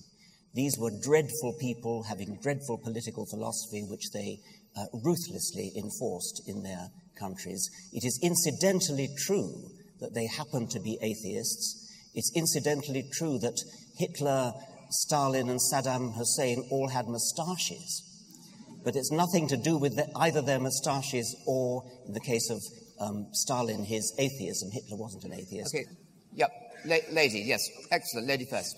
These were dreadful people having dreadful political philosophy, which they uh, ruthlessly enforced in their countries. It is incidentally true that they happened to be atheists. It's incidentally true that Hitler, Stalin, and Saddam Hussein all had moustaches but it's nothing to do with the, either their moustaches or, in the case of um, Stalin, his atheism. Hitler wasn't an atheist. Okay. Yep. La- lady, yes. Excellent. Lady first.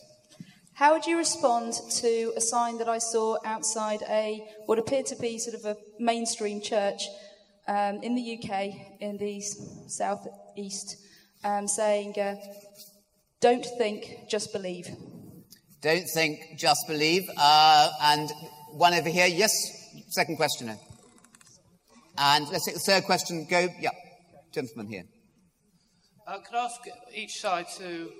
How would you respond to a sign that I saw outside a what appeared to be sort of a mainstream church um, in the UK, in the southeast, um, saying, uh, "Don't think, just believe." Don't think, just believe. Uh, and one over here, yes. Second questioner. And let's take the third question. Go, yeah, gentleman here. Uh, could I ask each side to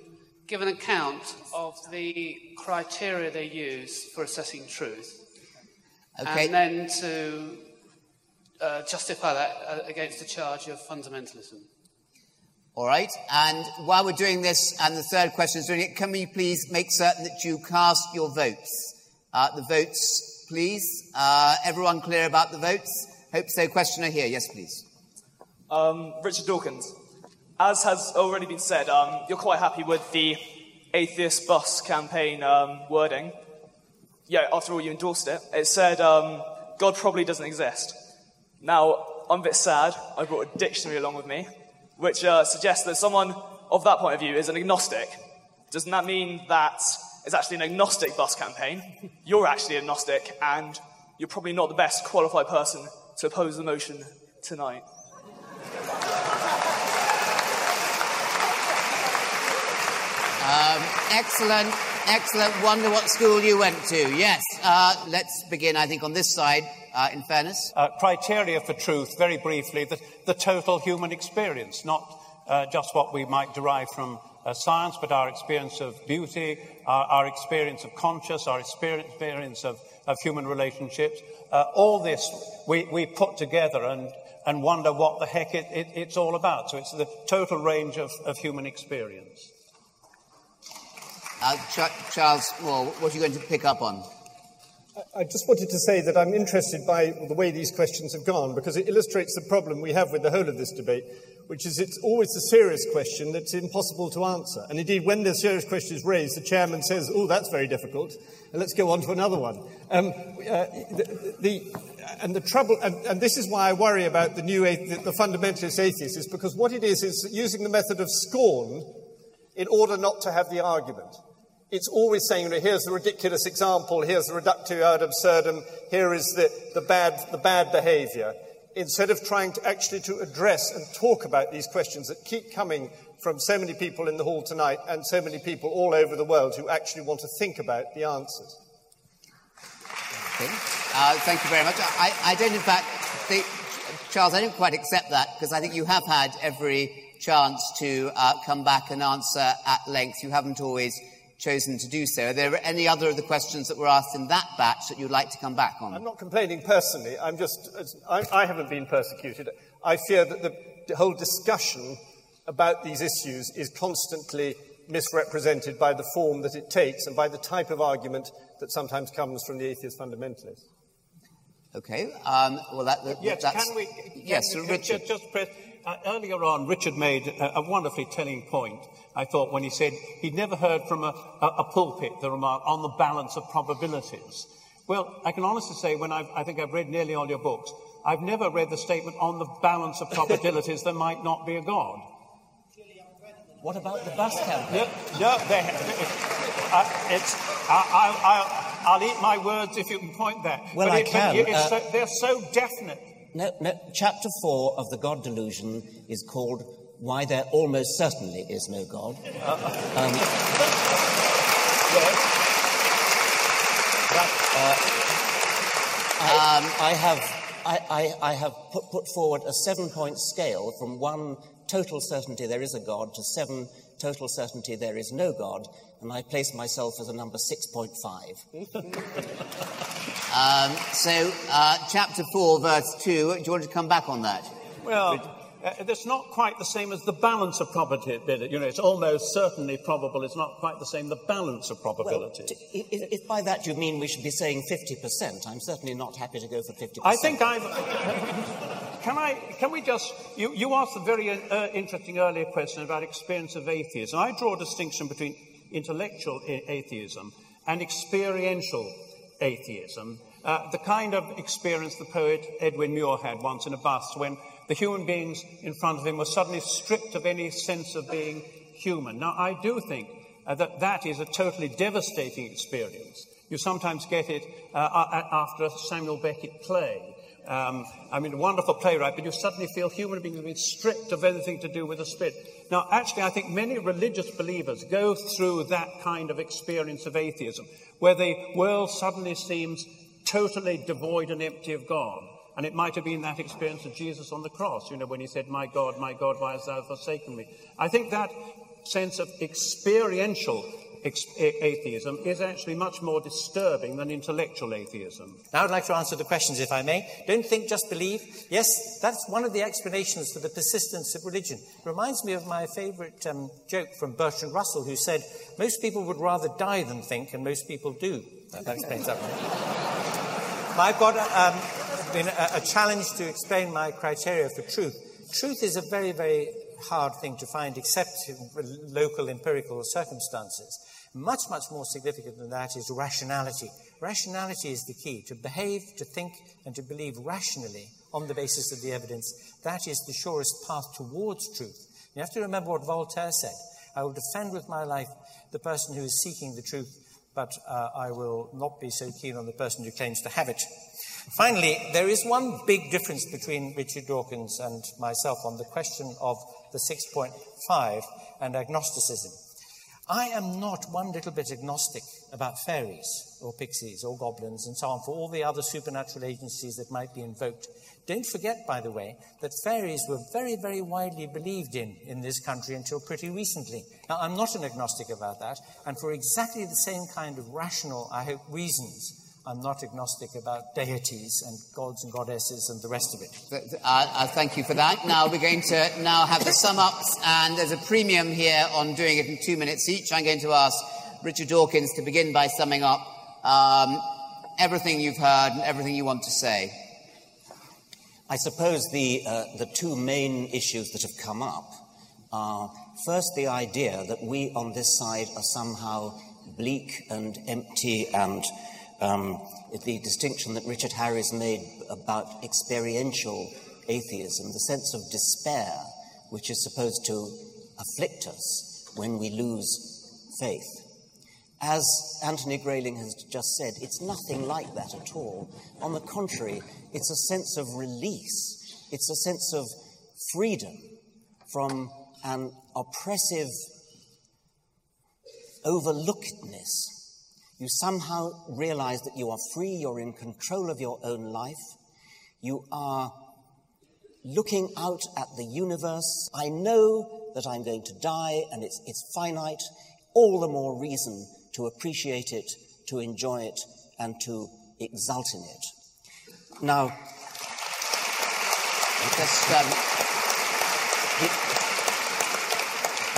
give an account of the criteria they use for assessing truth? Okay. And then to uh, justify that uh, against the charge of fundamentalism. All right. And while we're doing this, and the third question is doing it, can we please make certain that you cast your votes? Uh, the votes please. Uh, everyone clear about the votes? Hope so. Questioner here. Yes, please. Um, Richard Dawkins. As has already been said, um, you're quite happy with the atheist bus campaign um, wording. Yeah, after all, you endorsed it. It said, um, God probably doesn't exist. Now, I'm a bit sad. I brought a dictionary along with me, which uh, suggests that someone of that point of view is an agnostic. Doesn't that mean that is actually an agnostic bus campaign. You're actually agnostic, and you're probably not the best qualified person to oppose the motion tonight. Um, excellent, excellent. Wonder what school you went to. Yes. Uh, let's begin, I think, on this side, uh, in fairness. Uh, criteria for truth, very briefly, the, the total human experience, not uh, just what we might derive from uh, science, but our experience of beauty, our, our experience of conscious, our experience of, of human relationships. Uh, all this we, we put together and, and wonder what the heck it, it, it's all about. So it's the total range of, of human experience. Uh, Ch- Charles Moore, what are you going to pick up on? I just wanted to say that I'm interested by the way these questions have gone because it illustrates the problem we have with the whole of this debate, which is it's always a serious question that's impossible to answer. And indeed, when the serious question is raised, the chairman says, Oh, that's very difficult, and let's go on to another one. Um, uh, the, the, and the trouble, and, and, this is why I worry about the new the, the fundamentalist atheists, is because what it is is using the method of scorn in order not to have the argument it's always saying, you know, here's the ridiculous example, here's the reductio ad absurdum, here is the, the, bad, the bad behavior, instead of trying to actually to address and talk about these questions that keep coming from so many people in the hall tonight and so many people all over the world who actually want to think about the answers. Uh, thank you very much. I, I don't, in fact, think, Charles, I don't quite accept that because I think you have had every chance to uh, come back and answer at length. You haven't always chosen to do so. Are there any other of the questions that were asked in that batch that you'd like to come back on? I'm not complaining personally. I'm just, I, I haven't been persecuted. I fear that the, the whole discussion about these issues is constantly misrepresented by the form that it takes and by the type of argument that sometimes comes from the atheist fundamentalists. Okay. Um, well, that, that, yes, that's... Can we, can yes, we, Richard. Just, just press, uh, earlier on, Richard made a, a, wonderfully telling point, I thought, when he said he'd never heard from a, a, a pulpit the remark on the balance of probabilities. Well, I can honestly say, when I've, I think I've read nearly all your books, I've never read the statement on the balance of probabilities there might not be a God. What about the bus campaign? No, no they, uh, it's, I, will eat my words if you can point that. Well, but I it, can. Uh, so, they're so definite. No, no, chapter four of the God Delusion is called Why There Almost Certainly Is No God. Um. Uh, I, um, I, have, I, I, I have put, put forward a seven point scale from one total certainty there is a God to seven total certainty there is no God, and I place myself as a number 6.5. Um, so, uh, chapter 4, verse 2, do you want to come back on that? Well, uh, that's not quite the same as the balance of probability. You know, it's almost certainly probable. It's not quite the same, the balance of probability. Well, if, if, by that you mean we should be saying 50%, I'm certainly not happy to go for 50%. I think I've. can I? Can we just? You, you asked a very uh, interesting earlier question about experience of atheism. I draw a distinction between intellectual atheism and experiential atheism, uh, the kind of experience the poet Edwin Muir had once in a bus when the human beings in front of him were suddenly stripped of any sense of being human. Now, I do think uh, that that is a totally devastating experience. You sometimes get it uh, after a Samuel Beckett play. Um, I mean, a wonderful playwright, but you suddenly feel human beings have been stripped of anything to do with the spirit. Now, actually, I think many religious believers go through that kind of experience of atheism, where the world suddenly seems totally devoid and empty of God. And it might have been that experience of Jesus on the cross, you know, when he said, My God, my God, why hast thou forsaken me? I think that sense of experiential atheism is actually much more disturbing than intellectual atheism. Now I'd like to answer the questions, if I may. Don't think, just believe. Yes, that's one of the explanations for the persistence of religion. It reminds me of my favourite um, joke from Bertrand Russell, who said, Most people would rather die than think, and most people do. That, explains that one. I've got um, been a, a challenge to explain my criteria for truth. Truth is a very, very hard thing to find except in local empirical circumstances. Much, much more significant than that is rationality. Rationality is the key. To behave, to think, and to believe rationally on the basis of the evidence, that is the surest path towards truth. You have to remember what Voltaire said I will defend with my life the person who is seeking the truth but uh, I will not be so keen on the person who claims to have it. Finally, there is one big difference between Richard Dawkins and myself on the question of the 6.5 and agnosticism. I am not one little bit agnostic about fairies or pixies or goblins and so on for all the other supernatural agencies that might be invoked. Don't forget, by the way, that fairies were very, very widely believed in in this country until pretty recently. Now, I'm not an agnostic about that, and for exactly the same kind of rational, I hope, reasons, I'm not agnostic about deities and gods and goddesses and the rest of it. Uh, uh, thank you for that. Now we're going to now have the sum ups, and there's a premium here on doing it in two minutes each. I'm going to ask Richard Dawkins to begin by summing up um, everything you've heard and everything you want to say. I suppose the, uh, the two main issues that have come up are first the idea that we on this side are somehow bleak and empty and um, the distinction that Richard Harries made about experiential atheism, the sense of despair, which is supposed to afflict us when we lose faith. As Anthony Grayling has just said, it's nothing like that at all. On the contrary, it's a sense of release, it's a sense of freedom from an oppressive overlookedness you somehow realize that you are free, you're in control of your own life, you are looking out at the universe. I know that I'm going to die and it's, it's finite. All the more reason to appreciate it, to enjoy it, and to exult in it. Now, just, um,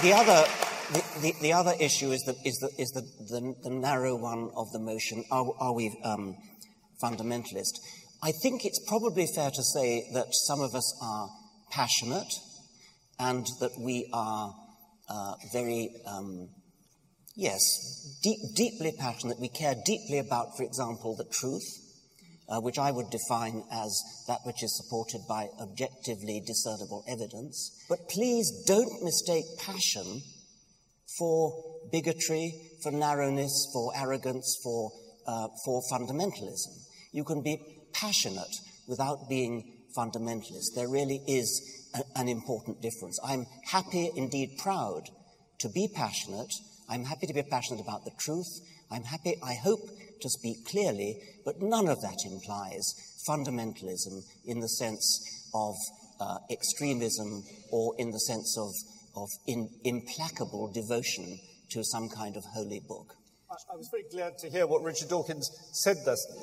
the, the other the, the, the, other issue is the, is is the narrow one of the motion. Are, are we um, fundamentalist? I think it's probably fair to say that some of us are passionate and that we are uh, very, um, yes, deep, deeply passionate. We care deeply about, for example, the truth, uh, which I would define as that which is supported by objectively discernible evidence. But please don't mistake passion for bigotry, for narrowness, for arrogance, for, uh, for fundamentalism. You can be passionate without being fundamentalist. There really is a, an important difference. I'm happy, indeed proud, to be passionate. I'm happy to be passionate about the truth. I'm happy, I hope, to speak clearly, but none of that implies fundamentalism in the sense of uh, extremism or in the sense of of in, implacable devotion to some kind of holy book. I was very glad to hear what Richard Dawkins said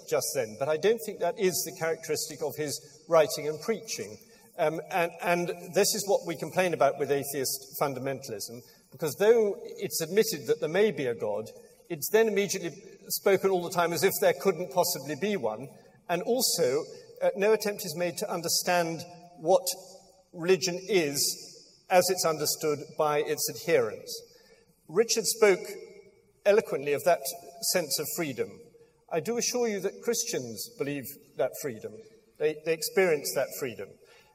just then, but I don't think that is the characteristic of his writing and preaching. Um, and, and this is what we complain about with atheist fundamentalism, because though it's admitted that there may be a God, it's then immediately spoken all the time as if there couldn't possibly be one. And also, uh, no attempt is made to understand what religion is as it's understood by its adherents. Richard spoke eloquently of that sense of freedom. I do assure you that Christians believe that freedom. They, they experience that freedom.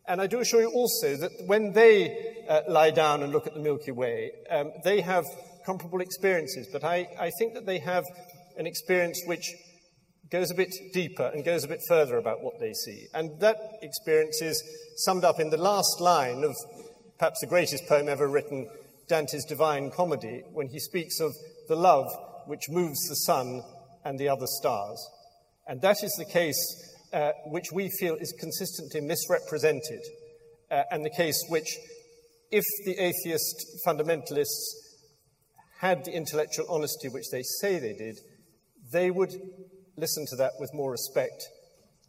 And I do assure you also that when they uh, lie down and look at the Milky Way, um, they have comparable experiences. But I, I think that they have an experience which goes a bit deeper and goes a bit further about what they see. And that experience is summed up in the last line of perhaps the greatest poem ever written, Dante's Divine Comedy, when he speaks of the love which moves the sun and the other stars. And that is the case uh, which we feel is consistently misrepresented, uh, and the case which, if the atheist fundamentalists had the intellectual honesty which they say they did, they would listen to that with more respect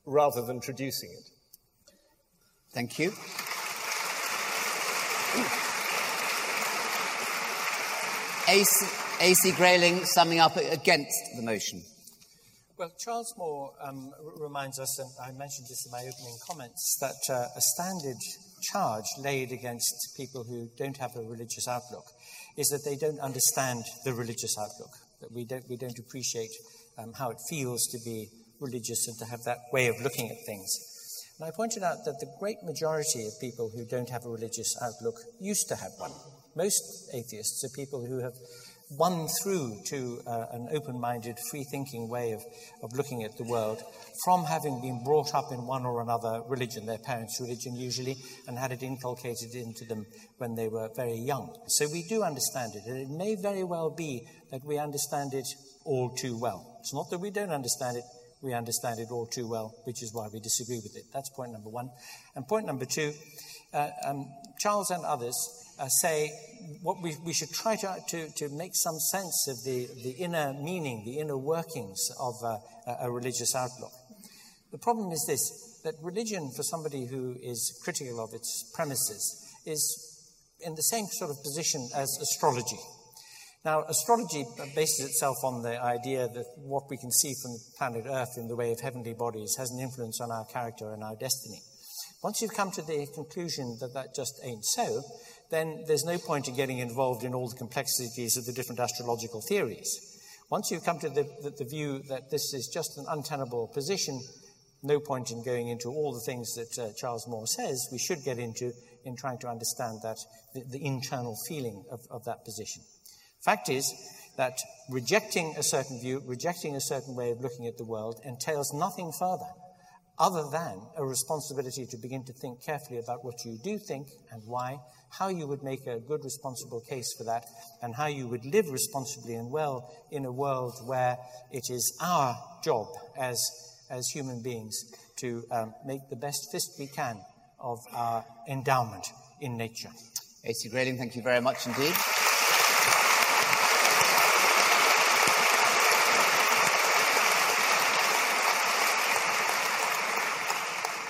rather than traducing it. Thank you. AC, Grayling summing up against the motion. Well, Charles Moore um, reminds us, and I mentioned this in my opening comments, that uh, a standard charge laid against people who don't have a religious outlook is that they don't understand the religious outlook, that we don't, we don't appreciate um, how it feels to be religious and to have that way of looking at things. And I pointed out that the great majority of people who don't have a religious outlook used to have one. Most atheists are people who have won through to uh, an open minded, free thinking way of, of looking at the world from having been brought up in one or another religion, their parents' religion usually, and had it inculcated into them when they were very young. So we do understand it, and it may very well be that we understand it all too well. It's not that we don't understand it, we understand it all too well, which is why we disagree with it. That's point number one. And point number two, uh, um, Charles and others uh, say what we, we should try to, to, to, make some sense of the, the inner meaning, the inner workings of uh, a religious outlook. The problem is this that religion, for somebody who is critical of its premises, is in the same sort of position as astrology. Now, astrology bases itself on the idea that what we can see from planet Earth in the way of heavenly bodies has an influence on our character and our destiny. Once you've come to the conclusion that that just ain't so, then there's no point in getting involved in all the complexities of the different astrological theories. Once you've come to the, the, the view that this is just an untenable position, no point in going into all the things that uh, Charles Moore says we should get into in trying to understand that, the, the internal feeling of, of that position. Fact is that rejecting a certain view, rejecting a certain way of looking at the world, entails nothing further other than a responsibility to begin to think carefully about what you do think and why, how you would make a good, responsible case for that, and how you would live responsibly and well in a world where it is our job as as human beings to um, make the best fist we can of our endowment in nature. A.C. Grayling, thank you very much indeed.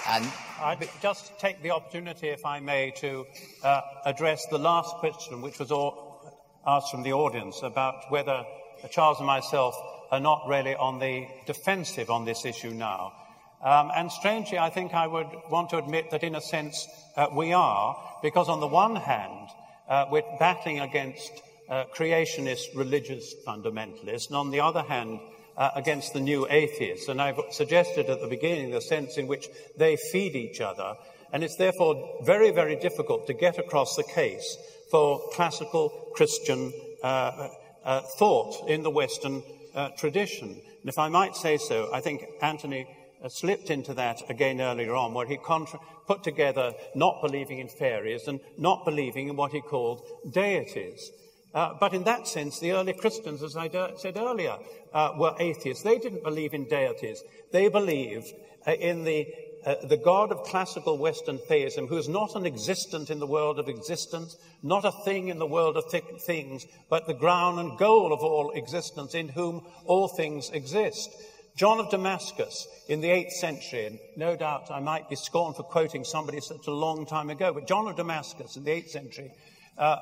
And I'd just take the opportunity, if I may, to uh, address the last question, which was asked from the audience about whether Charles and myself are not really on the defensive on this issue now. Um, and strangely, I think I would want to admit that in a sense uh, we are, because on the one hand, uh, we're battling against uh, creationist religious fundamentalists, and on the other hand, uh, against the new atheists. And I've suggested at the beginning the sense in which they feed each other, and it's therefore very, very difficult to get across the case for classical Christian uh, uh, thought in the Western uh, tradition. And if I might say so, I think Anthony uh, slipped into that again earlier on, where he contra- put together not believing in fairies and not believing in what he called deities. Uh, but in that sense, the early Christians, as I d- said earlier, uh, were atheists. They didn't believe in deities. They believed uh, in the uh, the God of classical Western theism, who is not an existent in the world of existence, not a thing in the world of th- things, but the ground and goal of all existence, in whom all things exist. John of Damascus in the 8th century, and no doubt I might be scorned for quoting somebody such a long time ago, but John of Damascus in the 8th century, uh,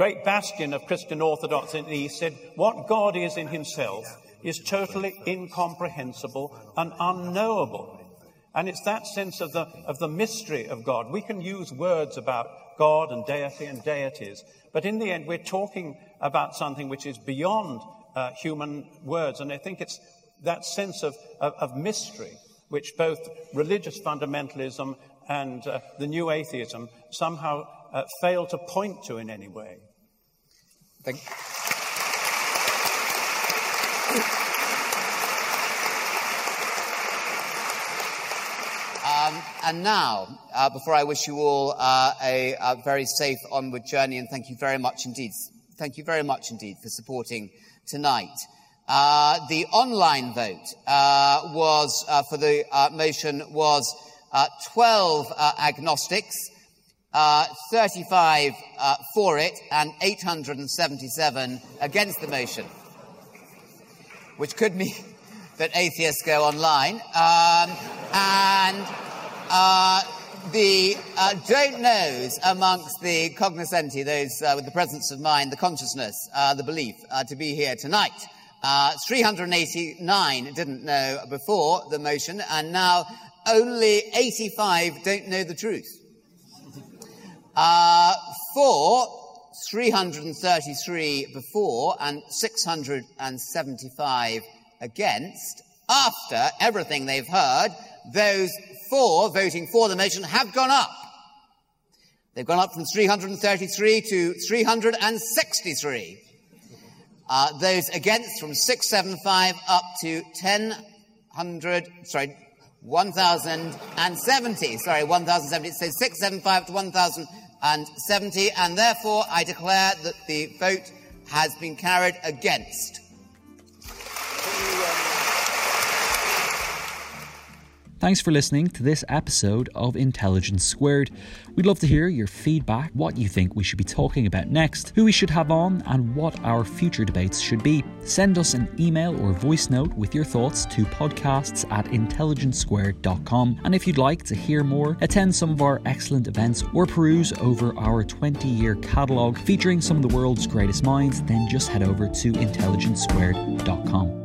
great bastion of Christian orthodoxy in the East, said, What God is in himself is totally incomprehensible and unknowable. And it's that sense of the, of the mystery of God. We can use words about God and deity and deities, but in the end, we're talking about something which is beyond uh, human words. And I think it's that sense of, of, of mystery which both religious fundamentalism and uh, the new atheism somehow uh, fail to point to in any way. Thank Um, and now, uh, before I wish you all uh, a, a, very safe onward journey, and thank you very much indeed, thank you very much indeed for supporting tonight. Uh, the online vote uh, was uh, for the uh, motion was 12 agnostics, 35 for it, and 877 against the motion, which could mean that atheists go online. Um, and uh, the uh, don't knows amongst the cognoscenti, those uh, with the presence of mind, the consciousness, uh, the belief, uh, to be here tonight. Uh, 389 didn't know before the motion, and now only 85 don't know the truth. For 333 before and 675 against, after everything they've heard, those for voting for the motion have gone up. They've gone up from 333 to 363. Uh, those against from 675 up to 1000, sorry, 1070. Sorry, 1070. So 675 to 1070. And therefore, I declare that the vote has been carried against. Thanks for listening to this episode of Intelligence Squared. We'd love to hear your feedback, what you think we should be talking about next, who we should have on, and what our future debates should be. Send us an email or voice note with your thoughts to podcasts at intelligencesquared.com. And if you'd like to hear more, attend some of our excellent events, or peruse over our 20 year catalogue featuring some of the world's greatest minds, then just head over to intelligencesquared.com.